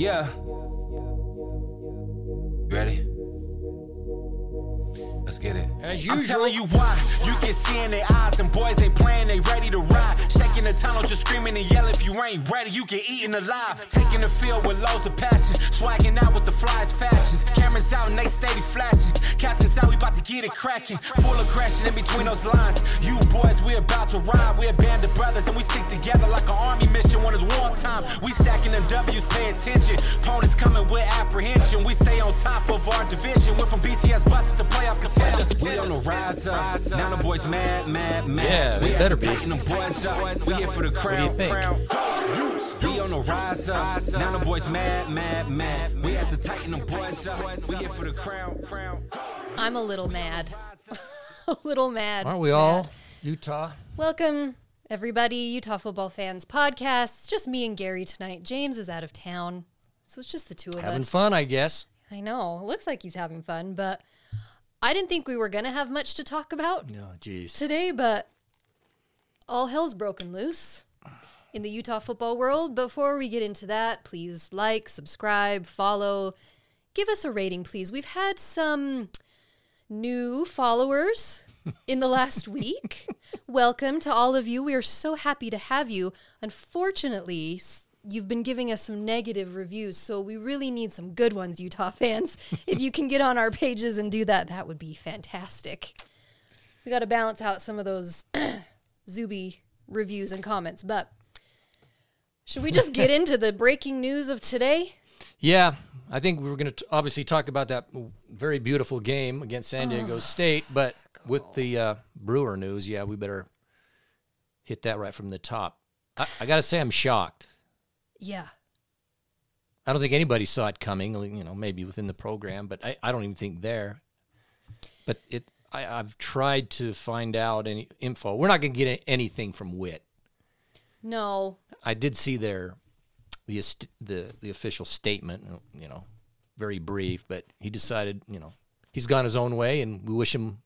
Yeah. Let's get it. As I'm telling you why. You can see in their eyes, them boys ain't playing, they ready to ride. Shaking the tunnel, just screaming and yell if you ain't ready, you get eaten alive. Taking the field with loads of passion. Swagging out with the flies fashions. Cameras out and they steady flashing. Captains out, we about to get it cracking. Full of crashing in between those lines. You boys, we about to ride. We're a band of brothers and we stick together like an army mission when it's wartime. We stacking them W's, pay attention. Opponents coming with apprehension. We stay on top of our division. Went from BCS buses to playoff contenders. We on the rise up. Now the boys mad, mad, mad. Yeah, they we better be. tighten them boys up. We here for the crown. you think? crown. We on the rise up. Now the boys mad, mad, mad. We have to tighten them boys up. We here for the crown, crown. I'm a little mad. a little mad. Aren't we all? Utah. Welcome, everybody, Utah football fans podcast. It's just me and Gary tonight. James is out of town, so it's just the two of Having us. Having fun, I guess. I know. It looks like he's having fun, but I didn't think we were going to have much to talk about No, jeez. today, but all hell's broken loose in the Utah football world. Before we get into that, please like, subscribe, follow, give us a rating, please. We've had some new followers in the last week. Welcome to all of you. We are so happy to have you. Unfortunately, you've been giving us some negative reviews, so we really need some good ones, Utah fans. if you can get on our pages and do that, that would be fantastic. We got to balance out some of those Zuby reviews and comments, but should we just get into the breaking news of today? Yeah, I think we were going to obviously talk about that very beautiful game against San Diego State, but with the uh, Brewer news, yeah, we better hit that right from the top. I, I got to say, I'm shocked. Yeah. I don't think anybody saw it coming. You know, maybe within the program, but I, I don't even think there. But it, I, I've tried to find out any info. We're not going to get anything from Wit. No. I did see their the the the official statement. You know, very brief, but he decided. You know, he's gone his own way, and we wish him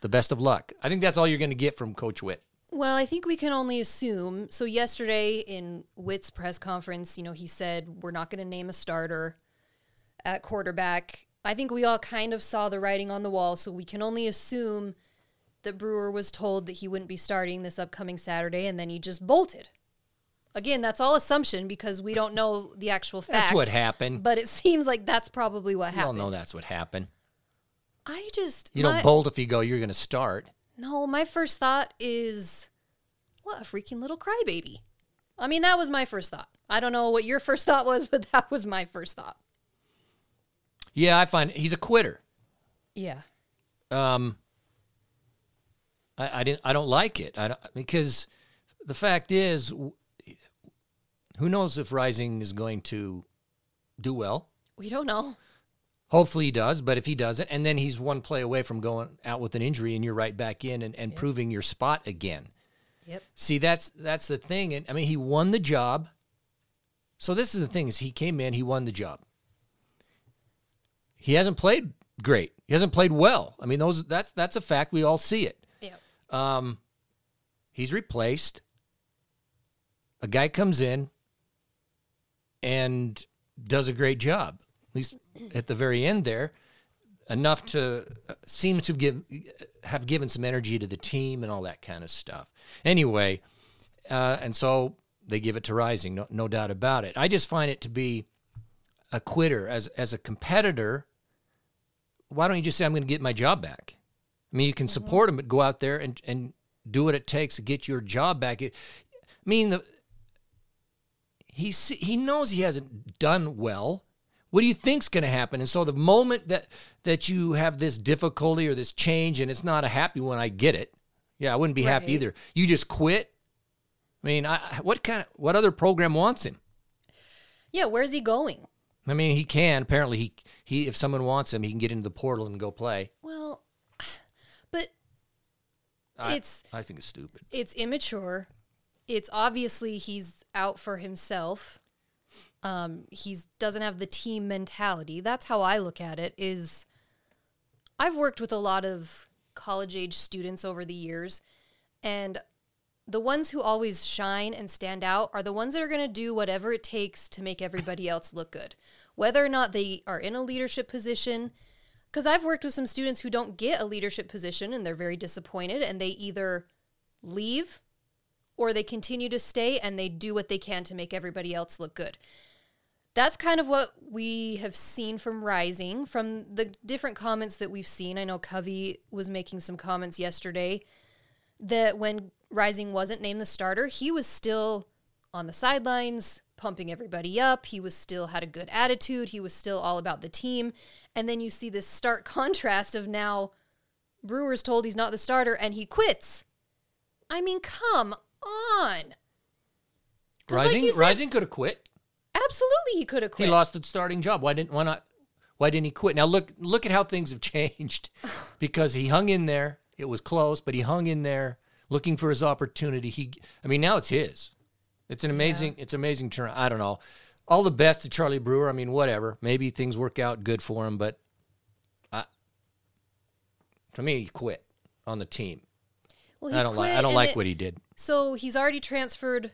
the best of luck. I think that's all you're going to get from Coach Witt. Well, I think we can only assume. So yesterday in Witt's press conference, you know, he said we're not going to name a starter at quarterback. I think we all kind of saw the writing on the wall, so we can only assume that Brewer was told that he wouldn't be starting this upcoming Saturday, and then he just bolted. Again, that's all assumption because we don't know the actual facts. That's what happened. But it seems like that's probably what happened. We all know that's what happened. I just You my- don't bolt if you go. You're going to start. No, my first thought is, what a freaking little crybaby. I mean, that was my first thought. I don't know what your first thought was, but that was my first thought. Yeah, I find he's a quitter. Yeah. um, I, I didn't. I don't like it. I don't, because the fact is, who knows if Rising is going to do well? We don't know. Hopefully he does, but if he doesn't, and then he's one play away from going out with an injury, and you're right back in and, and proving your spot again. Yep. See, that's that's the thing. And I mean, he won the job. So this is the thing: is he came in, he won the job. He hasn't played great. He hasn't played well. I mean, those that's that's a fact. We all see it. Yep. Um, he's replaced. A guy comes in and does a great job. At least at the very end there, enough to uh, seem to give have given some energy to the team and all that kind of stuff. Anyway, uh, and so they give it to Rising, no, no doubt about it. I just find it to be a quitter as as a competitor. Why don't you just say I'm going to get my job back? I mean, you can support him, but go out there and and do what it takes to get your job back. I mean, the, he he knows he hasn't done well. What do you think's going to happen? And so the moment that that you have this difficulty or this change, and it's not a happy one, I get it. Yeah, I wouldn't be happy either. You just quit. I mean, I, what kind of what other program wants him? Yeah, where's he going? I mean, he can apparently he he if someone wants him, he can get into the portal and go play. Well, but I- It's- I think it's stupid. it's immature. It's obviously he's out for himself. Um, he's doesn't have the team mentality. That's how I look at it. Is I've worked with a lot of college age students over the years, and the ones who always shine and stand out are the ones that are going to do whatever it takes to make everybody else look good. Whether or not they are in a leadership position, because I've worked with some students who don't get a leadership position and they're very disappointed and they either leave or they continue to stay and they do what they can to make everybody else look good. That's kind of what we have seen from Rising, from the different comments that we've seen. I know Covey was making some comments yesterday that when Rising wasn't named the starter, he was still on the sidelines pumping everybody up. He was still had a good attitude. He was still all about the team. And then you see this stark contrast of now Brewer's told he's not the starter and he quits. I mean, come on. Rising, you said- Rising could have quit. Absolutely, he could have quit. He lost the starting job. Why didn't? Why not? Why didn't he quit? Now look, look at how things have changed, because he hung in there. It was close, but he hung in there, looking for his opportunity. He, I mean, now it's his. It's an amazing, it's amazing turn. I don't know. All the best to Charlie Brewer. I mean, whatever. Maybe things work out good for him, but I, to me, he quit on the team. Well, he I don't like. I don't like what he did. So he's already transferred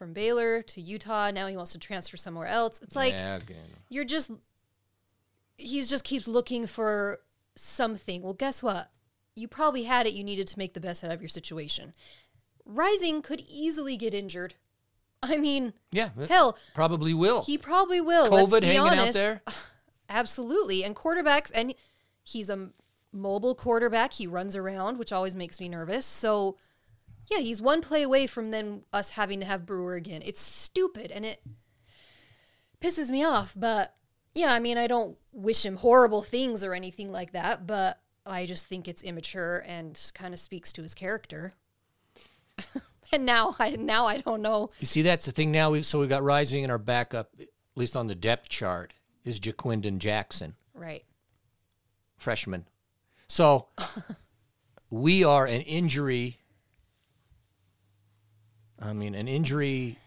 from Baylor to Utah. Now he wants to transfer somewhere else. It's like yeah, okay. you're just he's just keeps looking for something. Well, guess what? You probably had it you needed to make the best out of your situation. Rising could easily get injured. I mean, yeah. hell, probably will. he probably will. let's COVID be hanging honest. out there. Absolutely. And quarterbacks, and he's a mobile quarterback. He runs around, which always makes me nervous. So, yeah, he's one play away from then us having to have Brewer again. It's stupid and it pisses me off. But yeah, I mean, I don't wish him horrible things or anything like that, but I just think it's immature and kind of speaks to his character. and now I now I don't know. You see, that's the thing now. We, so we've got Rising in our backup, at least on the depth chart, is Ja'Quinden Jackson, Right. freshman. So we are an injury. I mean, an injury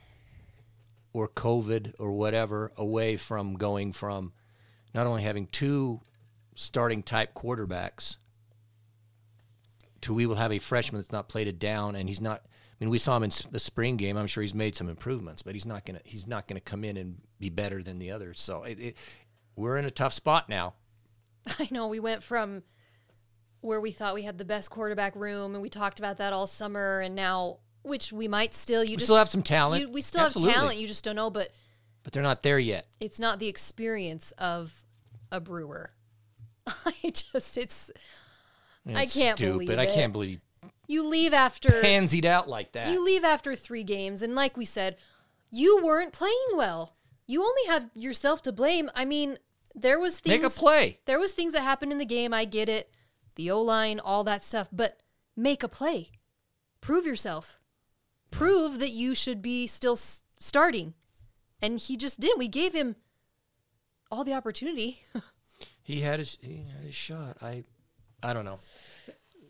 or COVID or whatever away from going from not only having two starting type quarterbacks to we will have a freshman that's not played it down and he's not I mean we saw him in the spring game. I'm sure he's made some improvements but he's not going to he's not going to come in and be better than the others. So it, it, we're in a tough spot now. I know. We went from where we thought we had the best quarterback room, and we talked about that all summer, and now, which we might still, you we just still have some talent you, we still Absolutely. have talent. You just don't know, but but they're not there yet it's not the experience of a brewer. I just, it's I It's can't stupid believe I it. can't believe you leave after pansied out like that you leave after three games, and like we said, you weren't playing well. You only have yourself to blame. I mean, there was things make a play There was things that happened in the game. I get it, the O line, all that stuff. But make a play, prove yourself, prove that you should be still s- starting, and he just didn't. We gave him all the opportunity. He had his he had his shot. I I don't know.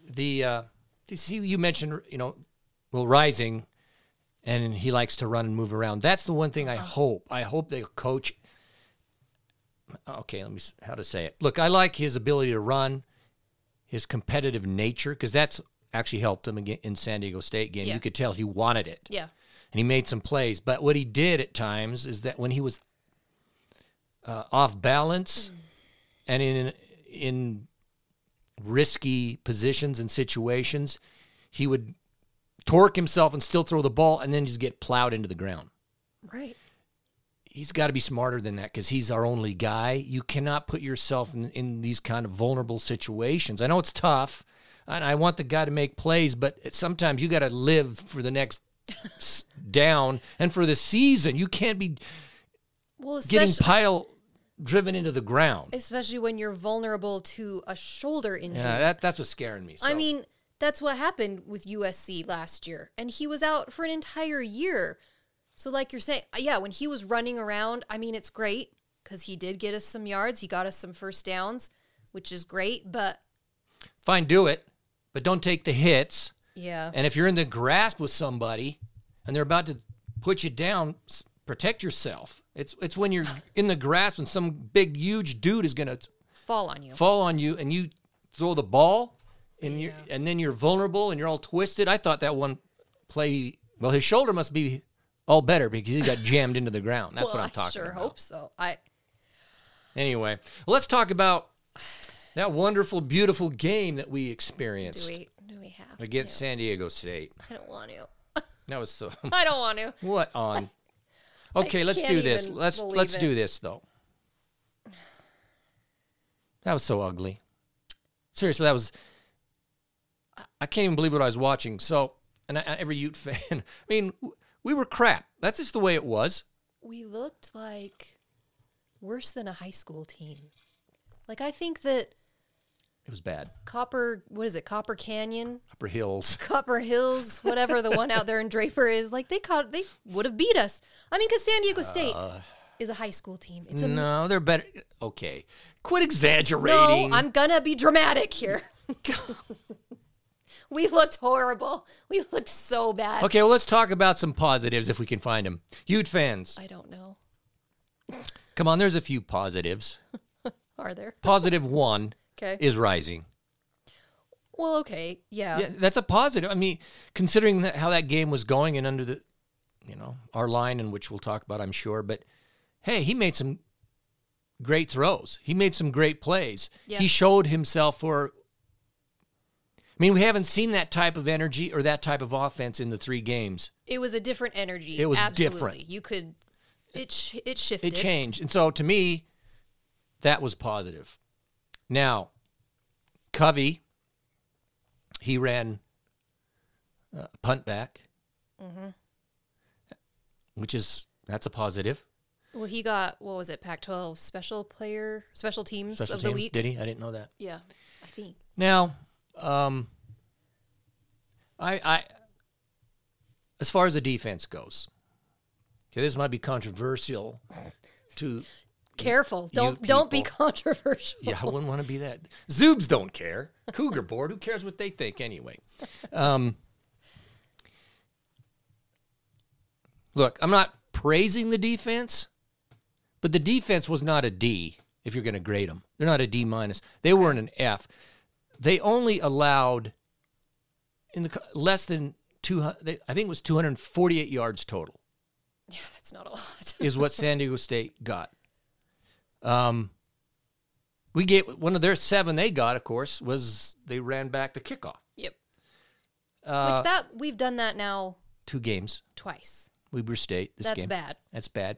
The uh you see you mentioned you know well rising and he likes to run and move around. That's the one thing I hope. I hope the coach Okay, let me how to say it. Look, I like his ability to run, his competitive nature because that's actually helped him again in San Diego State game. Yeah. You could tell he wanted it yeah, and he made some plays. But what he did at times is that when he was uh, off balance and in in risky positions and situations, he would torque himself and still throw the ball, and then just get plowed into the ground. right. He's got to be smarter than that because he's our only guy. You cannot put yourself in, in these kind of vulnerable situations. I know it's tough, and I want the guy to make plays, but sometimes you got to live for the next down and for the season. You can't be Well, getting pile driven into the ground. especially when you're vulnerable to a shoulder injury. Yeah, that, that's what's scaring me. I mean, that's what happened with USC last year, and he was out for an entire year. So, like you're saying, uh, yeah, when he was running around, I mean, it's great because he did get us some yards, he got us some first downs, which is great. But fine, do it, but don't take the hits. yeah, And if you're in the grasp with somebody and they're about to put you down, protect yourself. It's it's when you're in the grasp and some big huge dude is gonna fall on you. fall on you and you throw the ball and you and then you're vulnerable and you're all twisted. I thought that one play. Well, his shoulder must be all better because he got jammed into the ground. That's well, what I'm talking I sure about. hope so. I Anyway, let's talk about that wonderful, beautiful game that we do experienced we do we have to? against San Diego State. I don't want to. That was so. I don't want to. what on? Okay, let's can't do this. Let's let's it. do this though. That was so ugly. Seriously, that was. I- I can't even believe what I was watching. So, and I, every Ute fan, I mean, we were crap. That's just the way it was. We looked like worse than a high school team. Like I think that It was bad. Copper, what is it? Copper Canyon, Upper Hills. Copper Hills, whatever the one out there in Draper is. Like they caught, they would have beat us. I mean, because San Diego uh, State is a high school team. It's a No, they're better. Okay, quit exaggerating. no. exaggerating. I'm gonna be dramatic here. we looked horrible. We looked so bad. Okay, well, let's talk about some positives if we can find them. Huge fans, I don't know. come on, there's a few positives. Are there? Positive one Okay. is rising. Well, okay. Yeah. Yeah, that's a positive. I mean, considering that, how that game was going and under the, you know, our line, and which we'll talk about, I'm sure. But hey, he made some great throws. He made some great plays. Yeah. He showed himself for. I mean, we haven't seen that type of energy or that type of offense in the three games. It was a different energy. It was Absolutely. different. You could. It sh- it shifted. It changed. And so to me, that was positive. Now, Covey, he ran uh, punt back, which is that's a positive. Well, he got what was it? Pac-12 special player, special teams Special of teams, the week. did he? I didn't know that. Yeah, I think. Now, um, I, I, as far as the defense goes, okay, this might be controversial to Careful. Don't don't be controversial. Yeah, I wouldn't want to be that. Zoobs don't care. Cougar board, who cares what they think anyway? Um, look, I'm not praising the defense, but the defense was not a D. If you're going to grade them, they're not a D minus. They weren't an F. They only allowed in the less than two. hundred. I think it was 248 yards total Yeah, That's not a lot. is what San Diego State got. Um, we get one of their seven they got, of course, was they ran back the kickoff. yep. Uh, Which that we've done that now two games, twice. Weber State. This That's game. bad. That's bad.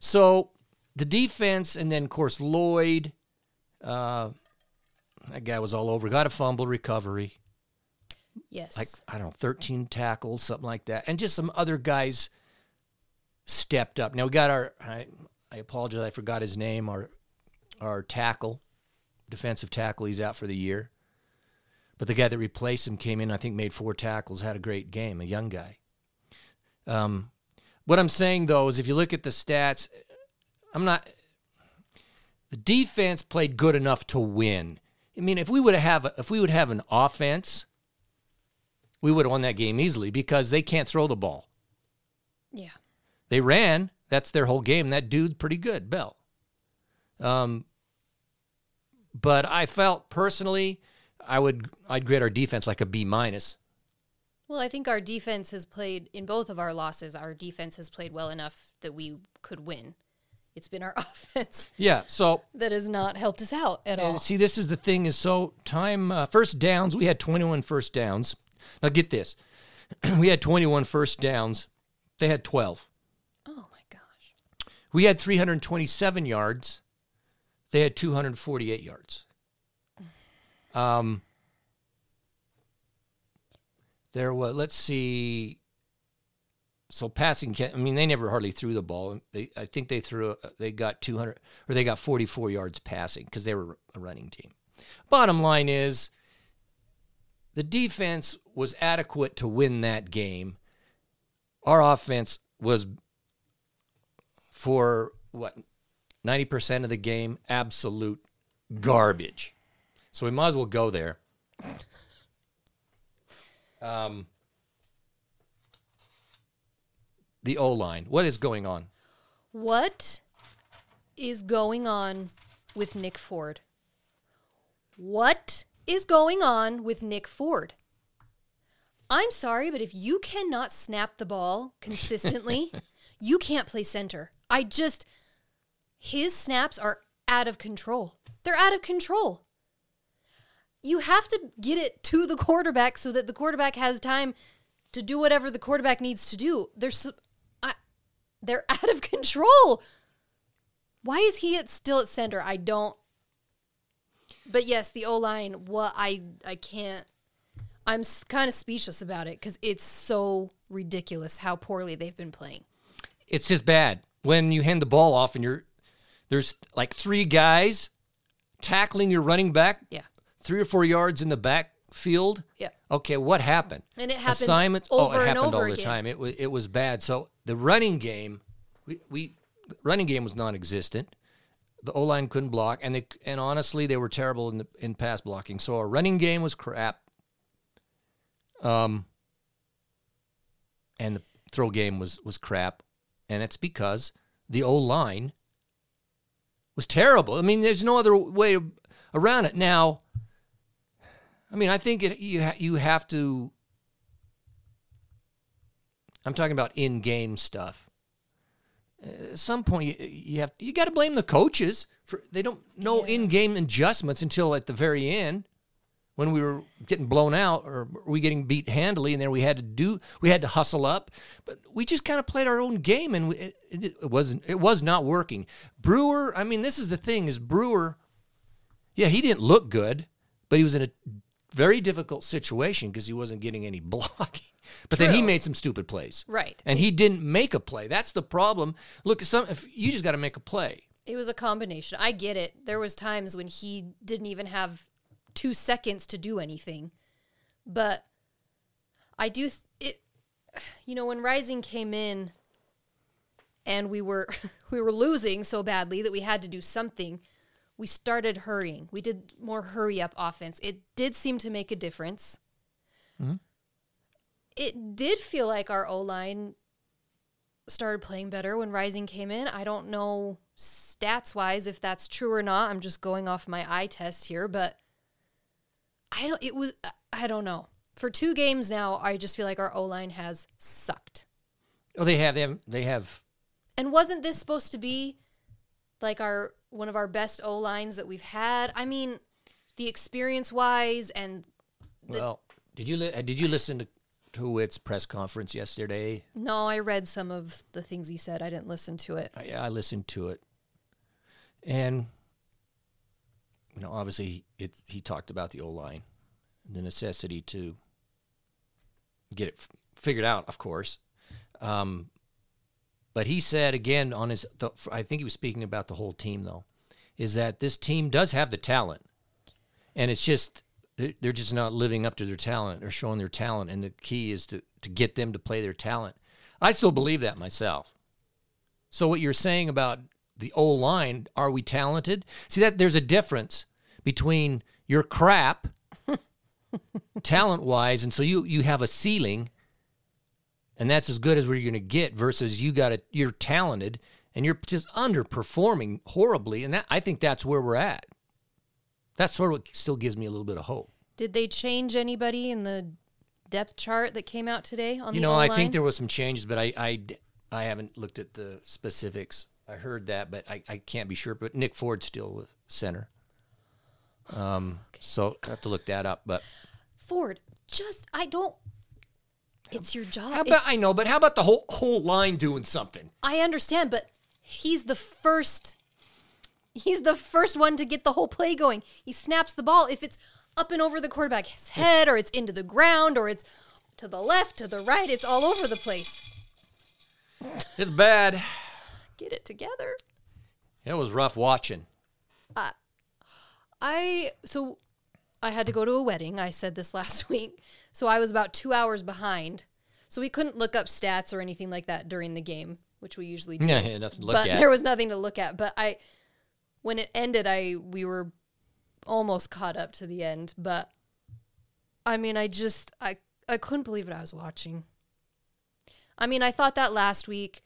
So the defense, and then of course Lloyd, uh, that guy was all over. Got a fumble recovery, Yes. like I don't know, thirteen tackles, something like that, and just some other guys stepped up. Now we got our. I, I apologize, I forgot his name. Our our tackle, defensive tackle, he's out for the year. But the guy that replaced him came in, I think, made four tackles, had a great game, a young guy. Um, what I'm saying though is, if you look at the stats, I'm not. The defense played good enough to win. I mean, if we would have if we would have an offense, we would have won that game easily because they can't throw the ball. yeah. They ran. That's their whole game. That dude's pretty good, Bell. Um, but I felt personally, I would I'd grade our defense like a B minus. Well, I think our defense has played in both of our losses. Our defense has played well enough that we could win. It's been our offense Yeah. So that has not helped us out at all. See, this is the thing is so time uh, first downs. We had 21 first downs. Now get this, we had 21 first downs. They had 12. We had 327 yards. They had 248 yards. Um, there was. Let's see. So passing, I mean, they never hardly threw the ball. They, I think they threw. They got 200 or they got 44 yards passing because they were a running team. Bottom line is, the defense was adequate to win that game. Our offense was for what 90% of the game? Absolute garbage. So we might as well go there. Um, the o line what is going on? What is going on with Nick Ford? What is going on with Nick Ford? I'm sorry, but if you cannot snap the ball consistently, you can't play center. I just his snaps are out of control. They're out of control. You have to get it to the quarterback so that the quarterback has time to do whatever the quarterback needs to do. They're so, I, they're out of control. Why is he at, still at center? I don't. But yes, the O line. What I I can't. I'm kind of speechless about it because it's so ridiculous how poorly they've been playing. It's just bad when you hand the ball off and you're there's like three guys tackling your running back. Yeah. Three or four yards in the backfield. Yeah. Okay, what happened? And it happens Assignments. over oh, it and happened over all the time. It was it was bad. So the running game, we, we running game was non-existent. The O line couldn't block, and they and honestly they were terrible in the in pass blocking. So our running game was crap. Um. And the throw game was was crap, and it's because the O line was terrible. I mean, there's no other way around it. Now, I mean, I think it, you ha- you have to. I'm talking about in-game stuff. At some point, you, you have you got to blame the coaches for they don't know in-game adjustments until at the very end when we were getting blown out or we getting beat handily, and then we had to do we had to hustle up. But we just kind of played our own game, and we, it, it, wasn't it was not working. Brewer, I mean, this is the thing: is Brewer. Yeah, he didn't look good, but he was in a very difficult situation because he wasn't getting any blocking. But then he made some stupid plays, Right. and he didn't make a play. That's the problem. Look, some if you just got to make a play. It was a combination. I get it. There was times when he didn't even have two seconds to do anything, but I do th- it. You know, when Rising came in, and we were we were losing so badly that we had to do something. We started hurrying. We did more hurry up offense. It did seem to make a difference. Mm-hmm. It did feel like our O line started playing better when Rising came in. I don't know stats wise if that's true or not. I'm just going off my eye test here, but I don't it was I don't know. For two games now, I just feel like our O line has sucked. Oh, they have they have they have And wasn't this supposed to be like our one of our best O lines that we've had? I mean, the experience wise and well. Did you li- uh, did you listen to to Witt's press conference yesterday? no, I read some of the things he said. I didn't listen to it. I, I listened to it, and you know, obviously, it he talked about the O line, the necessity to get it f- figured out, of course. Um, but he said again on his, I think he was speaking about the whole team though, is that this team does have the talent, and it's just they're just not living up to their talent. They're showing their talent, and the key is to to get them to play their talent. I still believe that myself. So what you're saying about the O line, are we talented? See that there's a difference between your crap talent wise, and so you you have a ceiling, and that's as good as where you're going to get versus you got a you're talented and you're just underperforming horribly, and that I think that's where we're at. That's sort of what still gives me a little bit of hope. Did they change anybody in the depth chart that came out today on You the know, I think there was some changes, but I, I, I haven't looked at the specifics. I heard that, but I, I can't be sure. But Nick Ford's still with center. Um, so I have to look that up. But Ford, just I don't. It's your job. how about It's- I know? But how about the whole whole line doing something? I understand, but he's the first. He's the first one to get the whole play going. He snaps the ball. If it's up and over the quarterback's head, or it's into the ground, or it's to the left, to the right, it's all over the place. It's bad. Get it together. It was rough watching. Uh, I so I had to go to a wedding. I said this last week. So I was about 2 hours behind. So we couldn't look up stats or anything like that during the game, which we usually do. Yeah, yeah, nothing to look but at. there was nothing to look at, but I when it ended I we were almost caught up to the end, but I mean, I just I I couldn't believe what I was watching. I mean, I thought that last week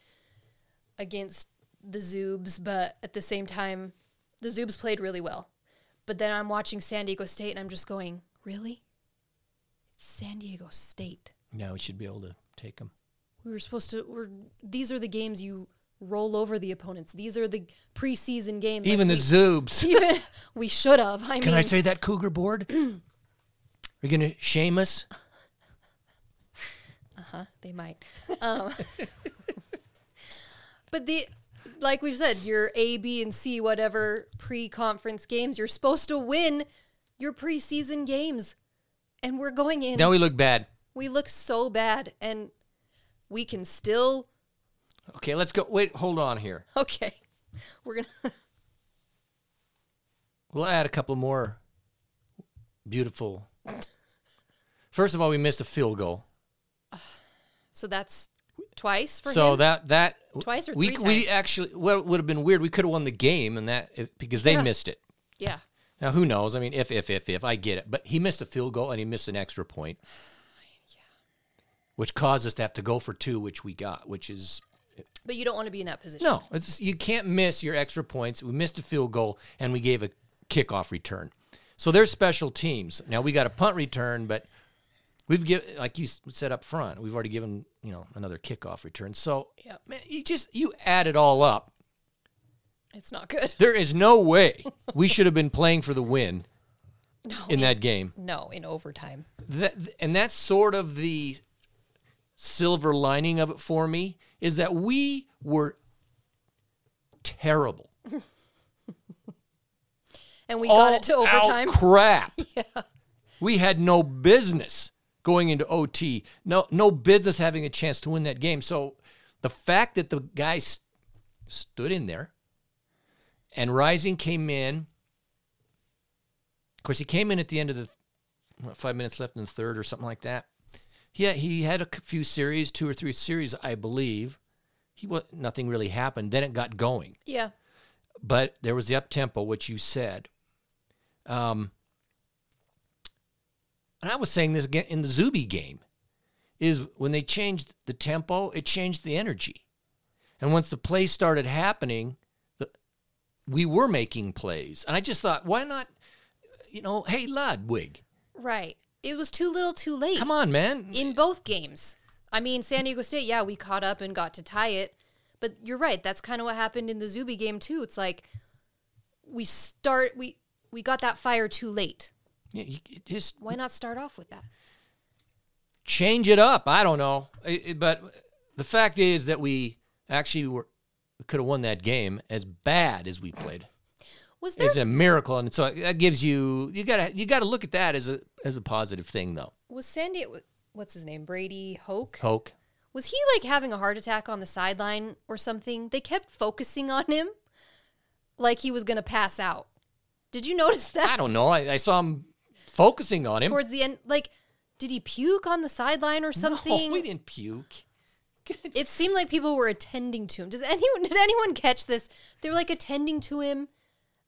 against the Zoobs, but at the same time, the Zoobs played really well. But then I'm watching San Diego State and I'm just going, really? It's San Diego State. Now we should be able to take them. We were supposed to. We're these are the games you roll over the opponents. These are the preseason games. Like, Even the we, Zoobs. even we should have. I Can mean, I say that Cougar board? Are you going to shame us? Uh huh. They might. Um, but the like we've said, your A, B, and C, whatever pre-conference games, you're supposed to win your preseason games, and we're going in. Now we look bad. we look so bad, and we can still. Okay, let's go. Wait, hold on here. Okay, we're gonna. We'll add a couple more beautiful. First of all, we missed a field goal. So that's twice for so him. that that Twice or we three we times? actually well it would have been weird. We could have won the game and that because they Yeah. missed it. yeah. Now who knows? I mean, if if if if I get it, but he missed a field goal and he missed an extra point, which caused us to have to go for two, which we got, which is But you don't want to be in that position. no, it's, you can't miss your extra points. We missed a field goal and we gave a kickoff return. So there's special teams. Now we got a punt return, but we've given, like you said up front, we've already given you know another kickoff return. So Yeah. man, you just you add it all up. It's not good. There is no way we should have been playing for the win No, in that game. no, in overtime. That, and that's sort of the silver lining of it for me is that we were terrible. And we got it to All overtime. crap. Yeah, we had no business going into OT. No, no business having a chance to win that game. So the fact that the guy st- stood in there and Rising came in. Of course, he came in at the end of the what, five minutes left in the third or something like that. Yeah, he had a few series, two or three series, I believe. He was nothing really happened. Then it got going Yeah. but there was the up tempo, which you said. Um, and I was saying this again in the Zuby game, is when they changed the tempo, it changed the energy, and once the plays started happening, the, we were making plays, and I just thought, why not? You know, hey Ludwig, Right. It was too little too late. come on, man. in both games. I mean, San Diego State, yeah, we caught up and got to tie it. But you're right. That's kind of what happened in the Zuby game too. It's like we start we we got that fire too late. Yeah, you- you just Why not start off with that? change it up. I don't know, It- it- but the fact is that we actually were could have won that game as bad as we played. Was there It's a miracle, and so that gives you you gotta you gotta look at that as a as a positive thing, though. was San Diego what's his name? Brady Hoke? Hoke Was he like having a heart attack on the sideline or something? They kept focusing on him like he was going to pass out. Did you notice that? I don't know. I, I saw him focusing on him. Towards the end like did he puke on the sideline or something? No, we didn't puke. It seemed like people were attending to him. Does anyone did anyone catch this? They were like attending to him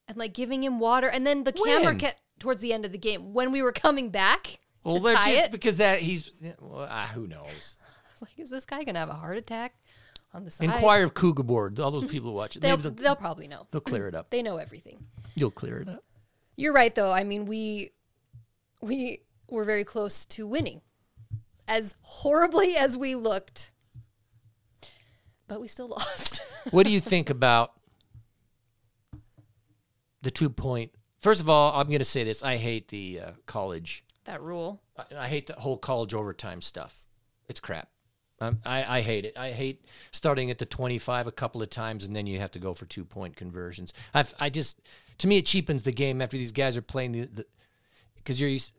and like giving him water, and then the camera kept towards the end of the game when we were coming back Well, tie just it. because that he's well, ah, who knows. Like, is this guy gonna have a heart attack on the side? Inquire of Cougar Board. All those people who watch it, They'll, they'll, they'll probably know. they'll clear it up. They know everything. You'll clear it up. You're right, though. I mean, we we were very close to winning, as horribly as we looked, but we still lost. What do you think about the two point? First of all, I'm going to say this: I hate the uh, college. that rule. I, I hate the whole college overtime stuff. It's crap. Um, I, I hate it. I hate starting at the 25 a couple of times and then you have to go for two point conversions. I've, I just, to me, it cheapens the game after these guys are playing the, because you're used,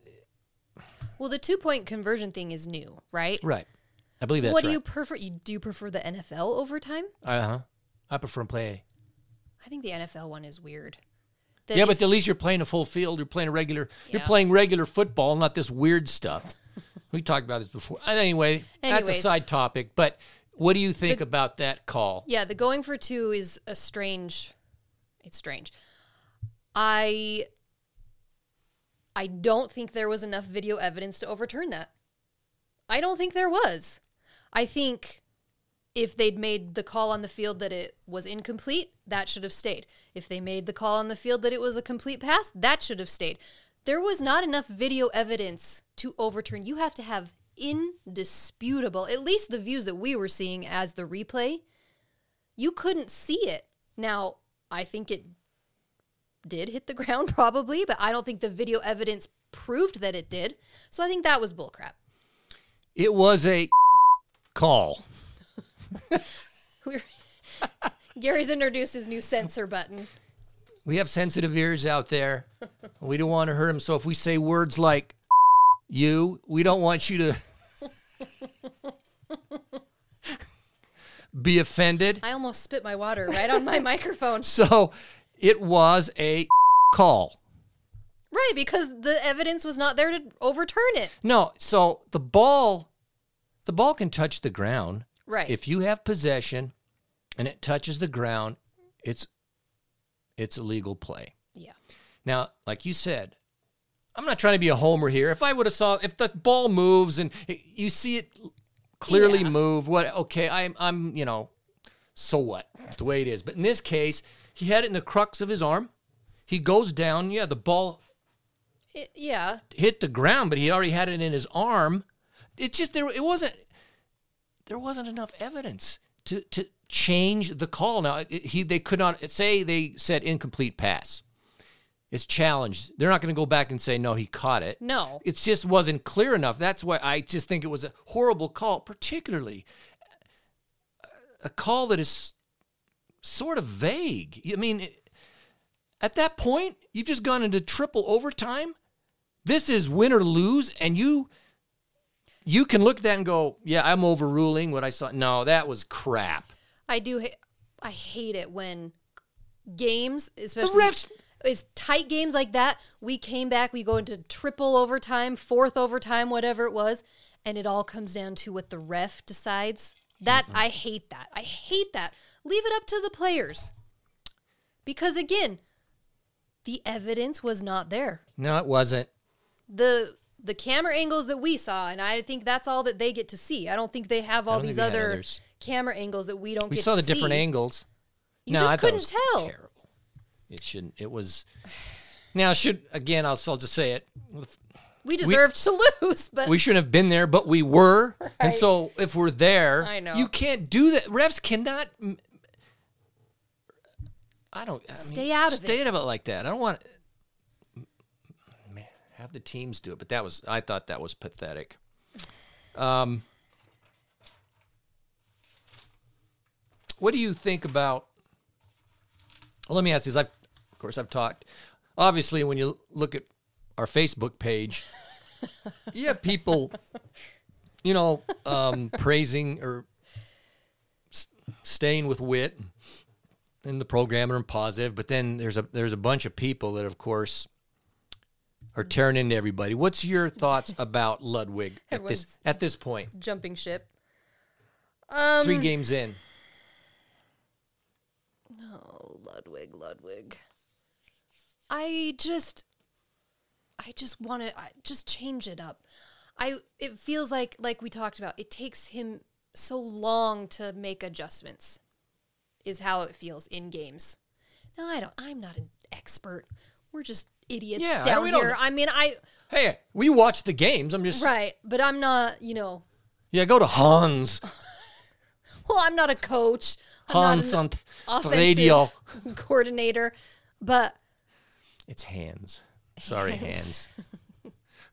Well, the two point conversion thing is new, right? right. I believe that's what do right. you prefer? You do you prefer the NFL overtime? Uh huh. I prefer play. I think the NFL one is weird. That Yeah, but at least you're playing a full field. You're playing a regular. You're playing regular football, not this weird stuff. we talked about this before. Uh, Anyway, that's a side topic. But what do you think about that call? yeah, the going for two is a strange. It's strange. I. I don't think there was enough video evidence to overturn that. I don't think there was. I think if they'd made the call on the field that it was incomplete, that should have stayed. If they made the call on the field that it was a complete pass, that should have stayed. There was not enough video evidence to overturn. You have to have indisputable. At least the views that we were seeing as the replay, you couldn't see it. Now, I think it did hit the ground probably, but I don't think the video evidence proved that it did. So I think that was bullcrap. It was a call. Gary's introduced his new censor button. We have sensitive ears out there. We don't want to hurt them. So if we say words like you, we don't want you to be offended. I almost spit my water right on my microphone. So it was a call. Right, because the evidence was not there to overturn it. No, so the ball the ball can touch the ground. Right. If you have possession and it touches the ground, it's it's a legal play. yeah. Now, like you said, I'm not trying to be a homer here. If I would have saw if the ball moves and you see it clearly Yeah. move, what okay, I'm I'm, you know, so what? It's the way it is. But in this case, he had it in the crux of his arm. He goes down, yeah, the ball It, yeah. hit the ground, but he already had it in his arm. It's just there it wasn't there wasn't enough evidence to to change the call. Now it- he they could not say they said incomplete pass. It's challenged. They're not going to go back and say no, he caught it. No. It just wasn't clear enough. That's why I just think it was a horrible call, particularly a call that is sort of vague. I mean, at that point, you've just gone into triple overtime. This is win or lose, and you you can look at that and go, "Yeah, I'm overruling what I saw." No, that was crap. I do. Ha- I hate it when games, especially is tight games like that. We came back. We go into triple overtime, fourth overtime, whatever it was, and it all comes down to what the ref decides. That mm-hmm. I hate that. I hate that. Leave it up to the players, because again, the evidence was not there. No, it wasn't. the the camera angles that we saw, and I think that's all that they get to see. I don't think they have all these think they had other camera angles that we don't We get saw the different see. angles. You no, just I couldn't tell. Terrible. It shouldn't. It was. Now, should again, I'll, I'll just say it. We deserved to lose, but We shouldn't have been there, but we were. And so, if we're there, I know. you can't do that. Refs cannot. I don't I Stay mean, out of stay it. out of it like that. I don't want. Man, have the teams do it, but that was. I thought that was pathetic. Um. What do you think about? Well, let me ask this. I've, of course, I've talked. Obviously, when you look at our Facebook page, you have people, you know, um, praising or s- staying with wit in the program and positive, but then there's a there's a bunch of people that, of course, are tearing into everybody. What's your thoughts about Ludwig at this at this point? jumping ship. Three um, games in. Oh, Ludwig, Ludwig. I just, I just want to just change it up. I it feels like like we talked about. It takes him so long to make adjustments. Is how it feels in games. No, I don't. I'm not an expert. We're just idiots Yeah, down we here. I mean, I Hey, we watch the games. I'm just right, but I'm not. You know, yeah. Go to Hans. well, I'm not a coach. I'm Hans on offensive radio. coordinator, but It's hands. Sorry, hands.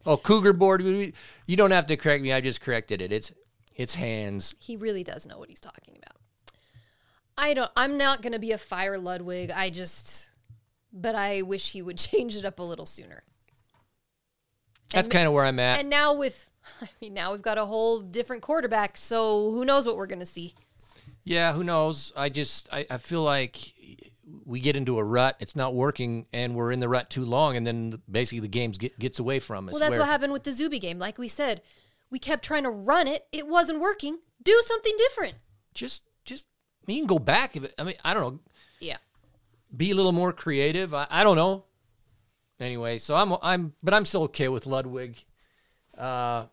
oh, Cougar board. You don't have to correct me. I just corrected it. It's it's hands. he really does know what he's talking about. I don't I'm not going to be a fire Ludwig. I just but I wish he would change it up a little sooner. That's kind of where I'm at. And now with I mean now we've got a whole different quarterback, so who knows what we're going to see. yeah, who knows? I just I, I feel like we get into a rut. It's not working, and we're in the rut too long, and then basically the game get, gets away from us. Well, that's where- what happened with the Zuby game. Like we said, we kept trying to run it. It wasn't working. Do something different. Just I mean, you can go back if it, I mean I don't know. Yeah. be a little more creative. I, I don't know. Anyway, so I'm I'm but I'm still okay with Ludwig. Uh,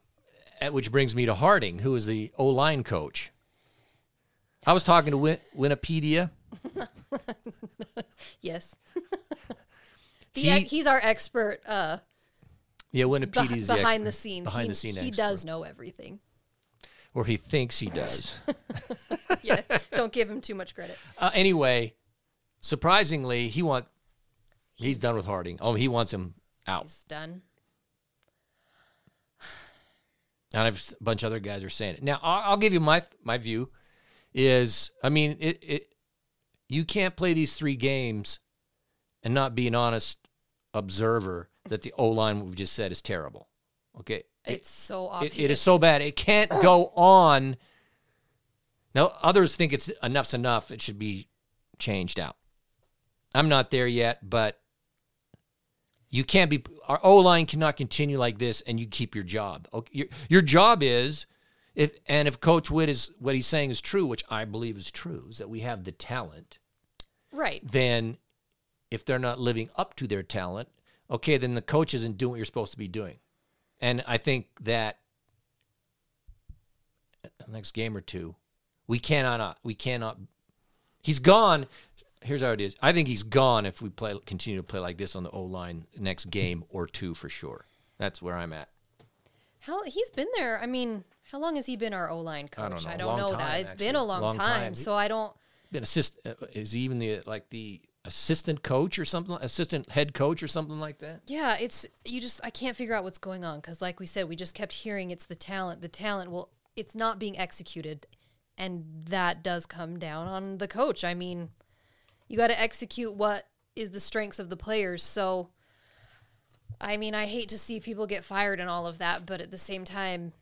at, which brings me to Harding, who is the O line coach. I was talking to Win- Wikipedia. Yes. the, He- he's our expert uh Yeah, Winnipedi's beh- the behind the scenes. Behind he, the scene he expert. does know everything. Or he thinks he does. Yeah, don't give him too much credit. uh, anyway, surprisingly, he want he's done with Harding. Oh, he wants him out. He's done. And I've, a bunch of other guys are saying it. Now, I'll, I'll give you my my view. Is I mean, it, it you can't play these three games and not be an honest observer that the O line we've just said is terrible. Okay, It- It's so it, it is so bad. It can't go on. Now, others think it's enough's enough. It should be changed out. I'm not there yet, but you can't be. Our O line cannot continue like this, and you keep your job. Okay, your, your job is if and if Coach Whitt is what he's saying is true, which I believe is true, is that we have the talent. right. Then, if they're not living up to their talent, okay, then the coach isn't doing what you're supposed to be doing. And I think that next game or two, we cannot we cannot he's gone. Here's how it is. I think he's gone if we play continue to play like this on the O line next game or two for sure. That's where I'm at. How he's been there. I mean, how long has he been our O line coach? I don't know. I don't, know time, that. It's been a long, Long time, time. So I don't. Been assist uh, is he even the like the assistant coach or something assistant head coach or something like that? Yeah, it's you just I can't figure out what's going on because, like we said, we just kept hearing it's the talent, the talent. Well, it's not being executed, and that does come down on the coach. I mean, you got to execute what is the strengths of the players. So, I mean, I hate to see people get fired and all of that, but at the same time,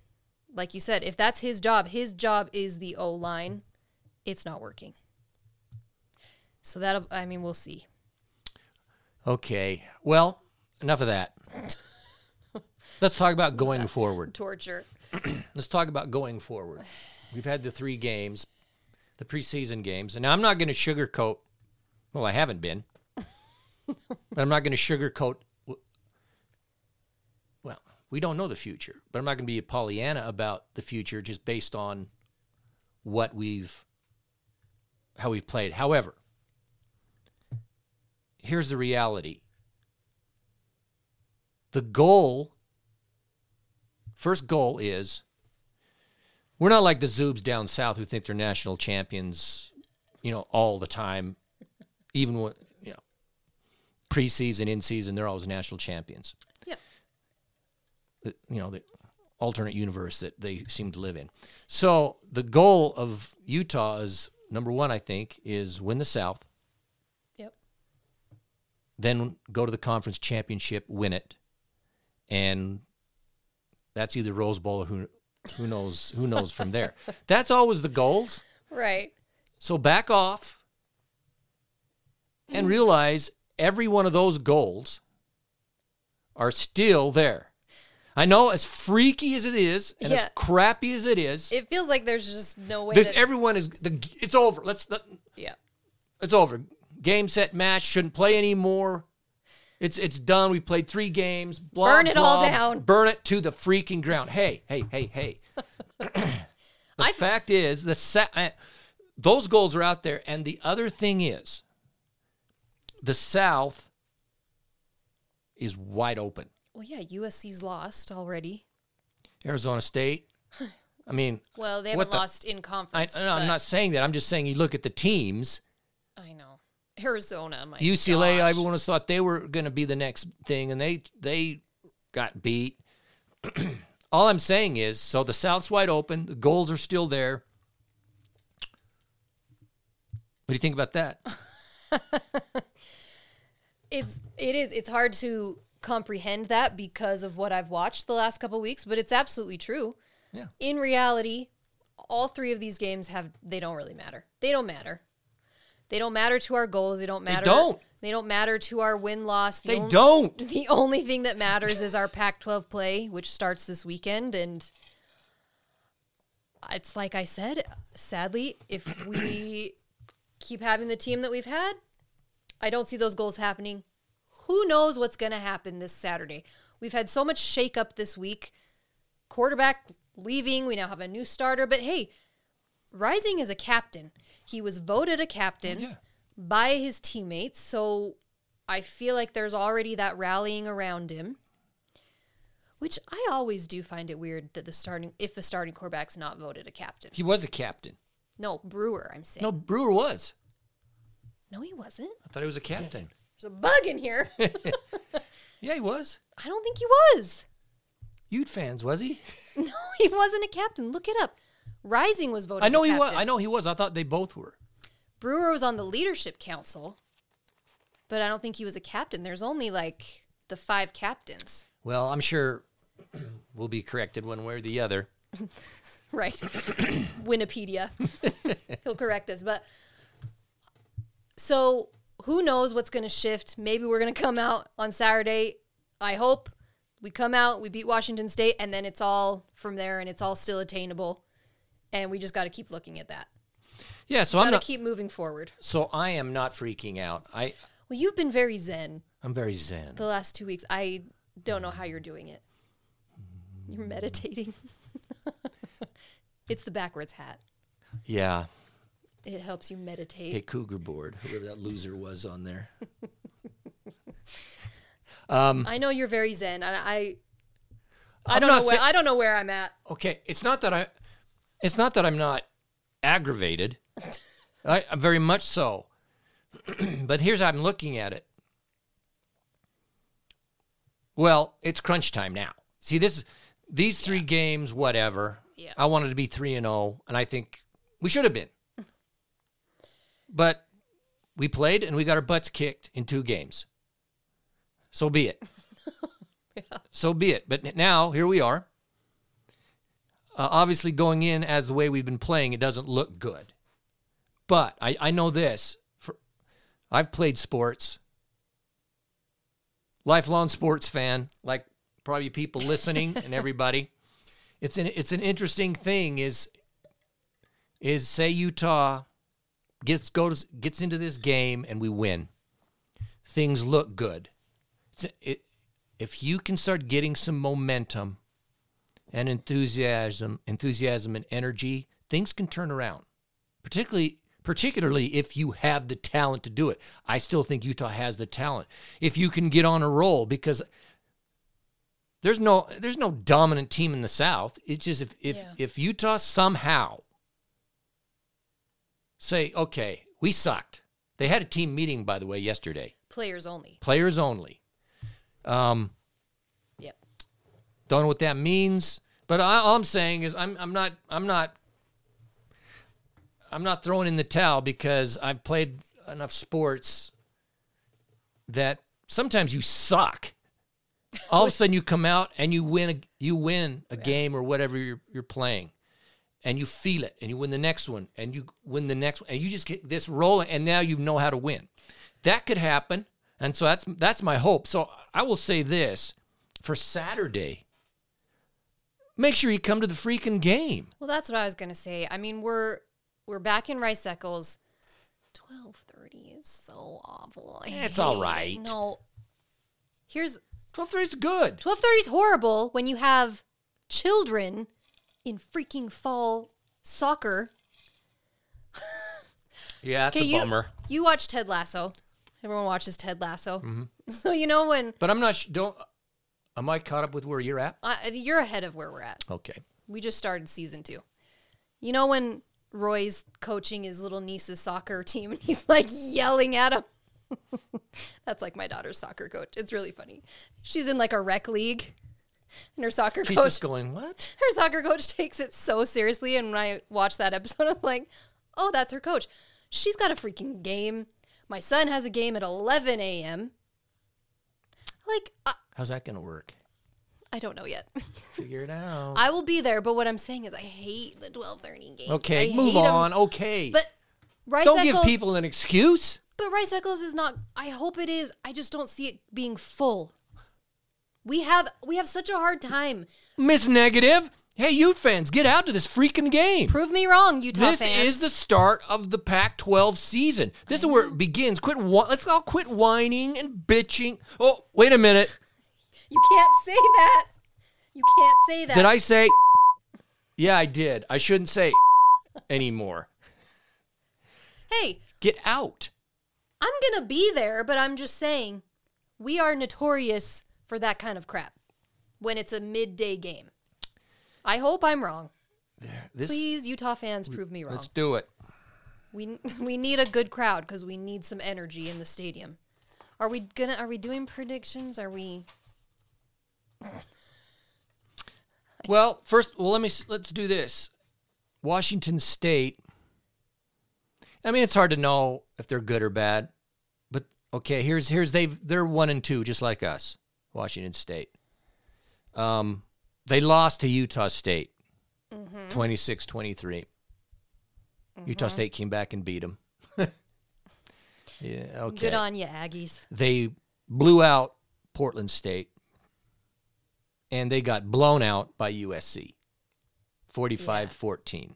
like you said, if that's his job, his job is the O line. It's not working. So that'll. I mean, we'll see. Okay. Well, enough of that. Let's talk about going forward. Torture. Let's talk about going forward. We've had the three games, the preseason games, and now I'm not going to sugarcoat. Well, I haven't been, but I'm not going to sugarcoat. Well, we don't know the future, but I'm not going to be a Pollyanna about the future just based on what we've, how we've played. However, here's the reality. The goal, first goal is we're not like the Zoobs down south who think they're national champions, you know, all the time. Even when, you know, preseason, in season, they're always national champions. Yeah. You know, the alternate universe that they seem to live in. So the goal of Utah is number one, I think, is win the South. Then go to the conference championship, win it, and that's either Rose Bowl or who who knows who knows from there. That's always the goals. Right. So back off and mm. realize every one of those goals are still there. I know as freaky as it is and Yeah. as crappy as it is, It feels like there's just no way that. everyone is the it's over. Let's let, yeah. it's over. Game set match shouldn't play anymore. It's it's done. We've played three games. Blah, Burn it all down. Burn it to the freaking ground. Hey, hey, hey, hey. the I- fact is, the sa- uh, those goals are out there, and the other thing is, the South is wide open. Well, yeah, USC's lost already. Arizona State. I mean, Well, they haven't the- lost in I, conference. I, am not saying that. I'm just saying you look at the teams. Arizona, my UCLA, gosh. everyone has thought they were going to be the next thing, and they they got beat. All I'm saying is, so the South's wide open. The goals are still there. What do you think about that? It's it is. It's hard to comprehend that because of what I've watched the last couple weeks, but it's absolutely true. Yeah. In reality, all three of these games have they don't really matter. They don't matter. They don't matter to our goals. They don't matter. They don't. They don't matter to our win loss. The They only- don't. The only thing that matters is our Pac-12 play, which starts this weekend, and it's like I said. Sadly, if we keep having the team that we've had, I don't see those goals happening. Who knows what's going to happen this Saturday? We've had so much shakeup this week. Quarterback leaving. We now have a new starter. But hey, Rising is a captain. He was voted a captain Yeah. by his teammates. So I feel like there's already that rallying around him. Which I always do find it weird that the starting if a starting quarterback's not voted a captain. He was a captain. No, Brewer, I'm saying. No, Brewer was. No, he wasn't. I thought he was a captain. There's a bug in here. Yeah, he was. I don't think he was. Ute fans, was he? No, he wasn't a captain. Look it up. Rising was voted. I know a he was. I know he was. I thought they both were. Brewer was on the leadership council, but I don't think he was a captain. There's only like the five captains. Well, I'm sure we'll be corrected one way or the other. Right. Wikipedia. He'll correct us. But so who knows what's going to shift? Maybe we're going to come out on Saturday. I hope we come out, we beat Washington State, and then it's all from there and it's all still attainable. And we just got to keep looking at that. Yeah, so I'm Got to keep moving forward. So I am not freaking out. I Well, you've been very zen I'm very zen. the last two weeks. I don't know how you're doing it. You're meditating. it's the backwards hat. Yeah. It helps you meditate. Hey, Cougar Board, whoever that loser was on there. Um, I know you're very zen. I I I'm don't know where I don't know where I'm at. Okay, it's not that I, it's not that I'm not aggravated. I, I'm very much so. but here's how I'm looking at it. Well, it's crunch time now. See, this, these three games, whatever. Yeah. I wanted to be three and zero, and I think we should have been. but we played and we got our butts kicked in two games. So be it. So be it. But now here we are. Uh, obviously, going in as the way we've been playing, it doesn't look good. But I, I know this. For, I've played sports. Lifelong sports fan, like probably people listening and everybody. It's an it's an interesting thing. Is is say Utah gets goes gets into this game and we win. Things look good. It's, it, if you can start getting some momentum and enthusiasm, enthusiasm and energy, things can turn around. Particularly particularly if you have the talent to do it. I still think Utah has the talent. If you can get on a roll because there's no there's no dominant team in the South. It's just if if, Yeah. if Utah somehow say, okay, we sucked. They had a team meeting, by the way, yesterday. Players only. Players only. Um. Don't know what that means, but I, all I'm saying is I'm I'm not I'm not I'm not throwing in the towel because I've played enough sports that sometimes you suck. All of a sudden you come out and you win a, you win a game or whatever you're you're playing. And you feel it and you win the next one and you win the next one and you just get this rolling and now you know how to win. That could happen. And so that's that's my hope. So I will say this for Saturday. Make sure you come to the freaking game. Well, that's what I was gonna say. I mean, we're we're back in Rice Eccles. Twelve thirty is so awful. I It's hate all it. right. No. Here's 12:30 is good. twelve thirty is horrible when you have children in freaking fall soccer. Yeah, that's Okay, a you bummer. you watch Ted Lasso. Everyone watches Ted Lasso. Mm-hmm. So you know when But I'm not sh- don't am I caught up with where you're at? uh, you're ahead of where we're at. Okay. We just started season two. You know when Roy's coaching his little niece's soccer team and he's like yelling at him? That's like my daughter's soccer coach. It's really funny. She's in like a rec league and her soccer She's coach just going, "What?" her soccer coach takes it so seriously and when I watched that episode I was like, "Oh, that's her coach. She's got a freaking game. My son has a game at 11 a.m." Like, I, How's that going to work? I don't know yet. Figure it out. I will be there, but what I'm saying is I hate the 12:30 games. okay, I move on. Okay. But Rice don't give people an excuse. but Rice Eccles is not. I hope it is. I just don't see it being full. We have we have such a hard time. Miss Negative. Hey, you fans, get out to this freaking game. Prove me wrong, Utah This fans. is the start of the Pac-12 season. This is where it begins. Quit. Let's all quit whining and bitching. Oh, wait a minute. You can't say that. You can't say that. Did I say? Yeah, I did. I shouldn't say anymore. Hey, Get out. I'm gonna be there, but I'm just saying, we are notorious for that kind of crap. when it's a midday game. I hope I'm wrong. This Please, Utah fans, prove me wrong. let's do it. We we need a good crowd because we need some energy in the stadium. Are we gonna? Are we doing predictions? Are we? Well, first, well, let me let's do this. Washington State. I mean, it's hard to know if they're good or bad, but okay. Here's here's they they're one and two, just like us. Washington State. Um, they lost to Utah State, 26-23. Utah State came back and beat them. yeah, okay. Good on you, Aggies. they blew out Portland State and they got blown out by USC 45 14.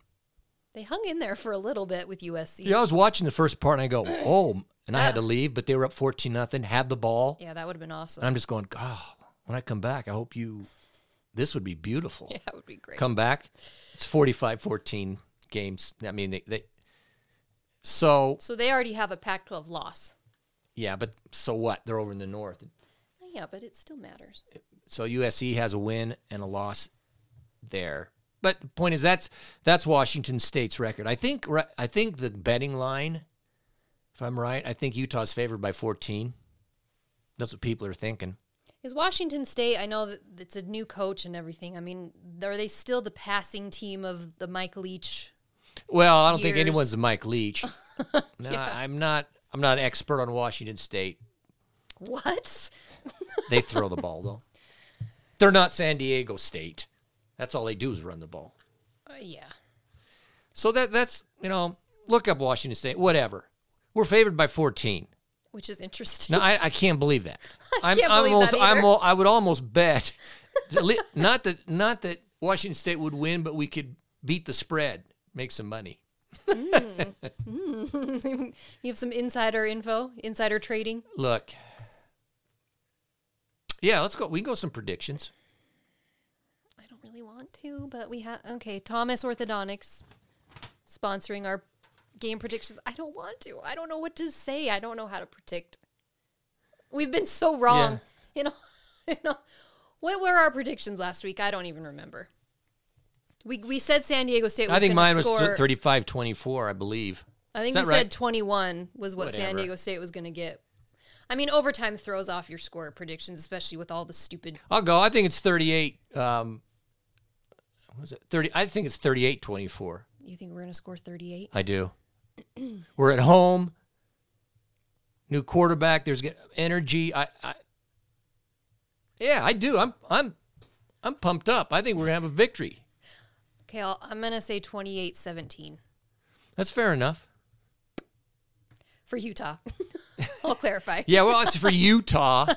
They hung in there for a little bit with USC. Yeah, I was watching the first part and I go, oh, and I had to leave, but they were up 14 nothing, had the ball. Yeah, that would have been awesome. And I'm just going, oh, when I come back, I hope you, this would be beautiful. yeah, that would be great. Come back, it's 45 14 games. I mean, they, they, so, So they already have a Pac-12 loss. yeah, but so what? They're over in the north. Yeah, but it still matters. So USC has a win and a loss there. But the point is that's that's Washington State's record. I think I think the betting line, if I'm right, I think Utah's favored by 14. That's what people are thinking. Is Washington State? I know that it's a new coach and everything. I mean, are they still the passing team of the Mike Leach? Well, I don't think anyone's a Mike Leach. no, I'm not. I'm not an expert on Washington State. What? They throw the ball though. They're not San Diego State. That's all they do is run the ball. Uh, yeah. So that that's you know look up Washington State. Whatever. We're favored by 14. Which is interesting. No, I, I can't believe that. I'm, can't I'm believe almost, that I'm, either. I would almost bet, not that not that Washington State would win, but we could beat the spread, make some money. you have some insider info, insider trading. Look, yeah, let's go. We can go some predictions. I don't really want to, but we have okay. Thomas Orthodontics sponsoring our game predictions. I don't want to. I don't know what to say. I don't know how to predict. We've been so wrong. You know, you know. What were our predictions last week? I don't even remember. We we said San Diego State was I think mine was score, 35-24, I believe. I think we that said right? 21 was what San Diego State was going to get. I mean, overtime throws off your score predictions, especially with all the stupid. I'll go. I think it's 38. Um, what was it 30? I think it's 38-24. You think we're going to score 38? I do. We're at home. New quarterback. There's energy. I, I, yeah, I do. I'm, I'm, I'm pumped up. I think we're gonna have a victory. Okay, I'll, I'm going to say 28 17 That's fair enough. for Utah. I'll clarify. Yeah, well, it's for Utah.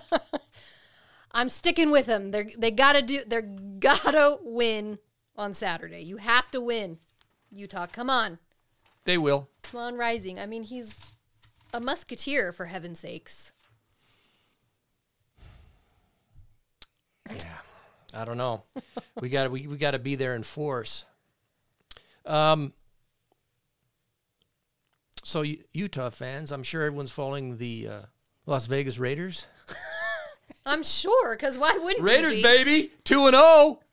I'm sticking with them. They're they gotta do. They're gotta win on Saturday. You have to win, Utah. Come on, They will. come on, Rising. I mean, he's a musketeer for heaven's sakes. Yeah, I don't know. We got we, we got to be there in force. Um. So Utah fans, I'm sure everyone's following the uh, Las Vegas Raiders. I'm sure, because why wouldn't you Raiders, baby, two and zero.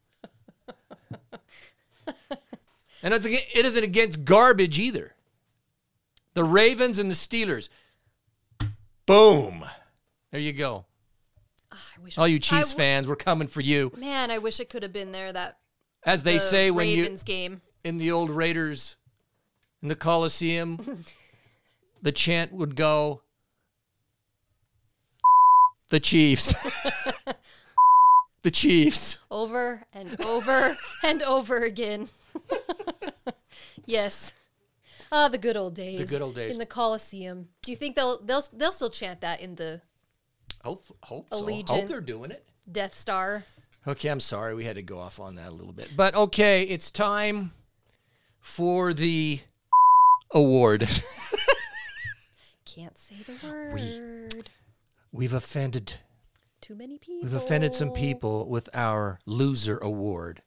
And it's, aga- it isn't against garbage either. The Ravens and the Steelers. Boom. There you go. I wish All you Chiefs w- fans, we're coming for you. Man, I wish I could have been there. That As they the say when you Ravens game. in the old Raiders in the Coliseum, the chant would go, "The Chiefs, the Chiefs." over and over and over again. yes. Ah, the good old days. The good old days. in the Coliseum. Do you think they'll they'll they'll still chant that in the Hope, hope so. Hope they're doing it. Death Star? Okay, I'm sorry we had to go off on that a little bit, but okay, it's time for the award. Can't say the word. We've offended Too many people. We've offended some people with our loser award,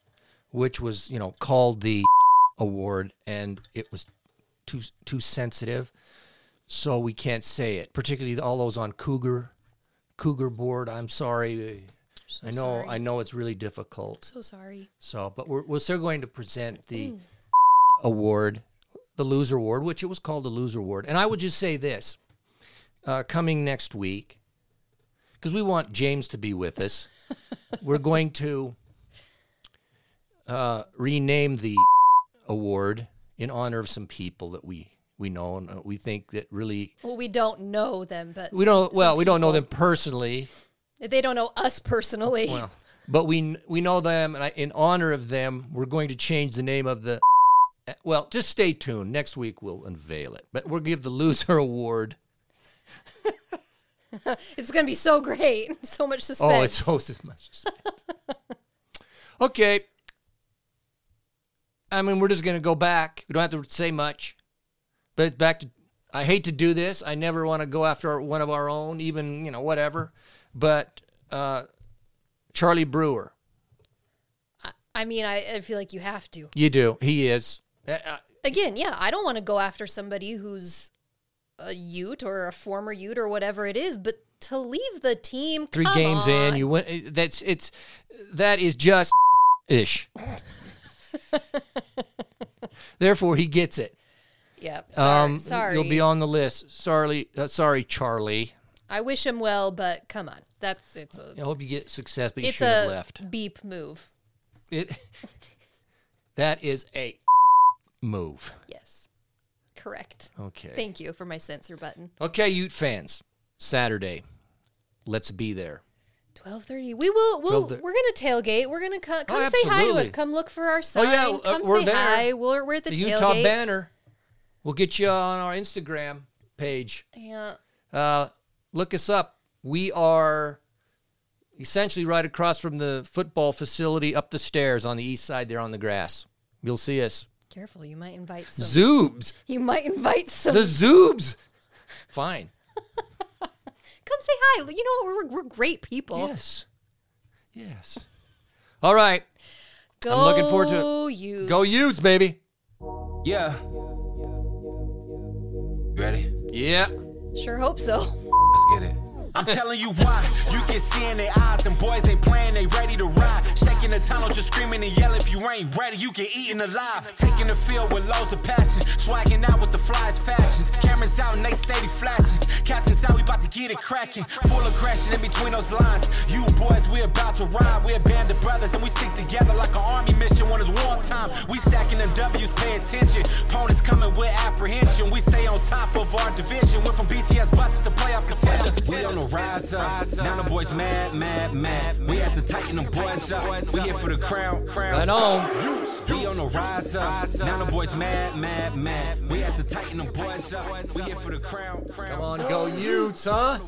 which was, you know, called the award and it was too too sensitive. So we can't say it. Particularly all those on Cougar Cougar board. I'm sorry. So I know, sorry. I know it's really difficult. So sorry. So, but we're we're still going to present the mm. award, the loser award, which it was called the loser award. And I would just say this: uh, coming next week, because we want James to be with us, we're going to uh, rename the award in honor of some people that we we know and uh, we think that really Well, we don't know them, but we don't. Well, we don't know them personally. They don't know us personally. Well, but we we know them, and I, in honor of them, we're going to change the name of the. Well, just stay tuned. Next week we'll unveil it, but we'll give the loser award. It's gonna be so great. So much suspense. Oh, it's so so much. suspense. okay. I mean, we're just going to go back. We don't have to say much, but back to. I hate to do this. I never want to go after one of our own, even you know whatever. But uh, Charlie Brewer, I mean, I, I feel like you have to. you do. He is. Uh, uh, Again, yeah, I don't want to go after somebody who's a Ute or a former Ute or whatever it is, but to leave the team three games in, you win. That's it's that is just ish. Therefore, he gets it. Yeah, sorry. Um, sorry. You'll be on the list. Sorry, uh, sorry, Charlie. I wish him well, but come on, that's it's a I hope you get success, but you should have a left. beep move. It. that is a move. Yes, correct. Okay. Thank you for my censor button. okay, Ute fans. Saturday, let's be there. Twelve thirty. We will. we'll, we're gonna tailgate. We're gonna come. Come Oh, say hi to us. Come look for our sign. Oh, yeah, uh, come we're say there. hi. We're, we're at the, The tailgate. Utah banner. We'll get you on our Instagram page. Yeah. Uh, look us up. We are essentially right across from the football facility up the stairs on the east side there on the grass. You'll see us. Careful. You might invite some. Zoobs. You might invite some. The Zoobs. Fine. Come say hi. You know we're we're great people. Yes. Yes. All right. Go. I'm looking forward to You. Go Utes, baby. Yeah. Ready? Yeah. Sure hope so. Let's get it. I'm telling you why. You can see in their eyes, them boys ain't playing, they ready to ride. Shaking the tunnel, just screaming and yell if you ain't ready, you get eaten alive. Taking the field with loads of passion, swagging out with the flies fashions. Cameras out and they steady flashing. Captain's out, we about to get it cracking. Full of crashing in between those lines. You boys, we about to ride. We're a band of brothers and we stick together like an army mission when it's wartime. We stacking them W's, pay attention. Opponents coming with apprehension. We stay on top of our division. Went from BCS buses to playoff contenders. The rise up. Now the boys mad, mad, mad. We have to tighten them boys up. We here for the crown, crown. Right on. We on the rise up. Now the boys mad, mad, mad. We have to tighten them boys up. We here for the crown, crown. Come on, go Utes, huh?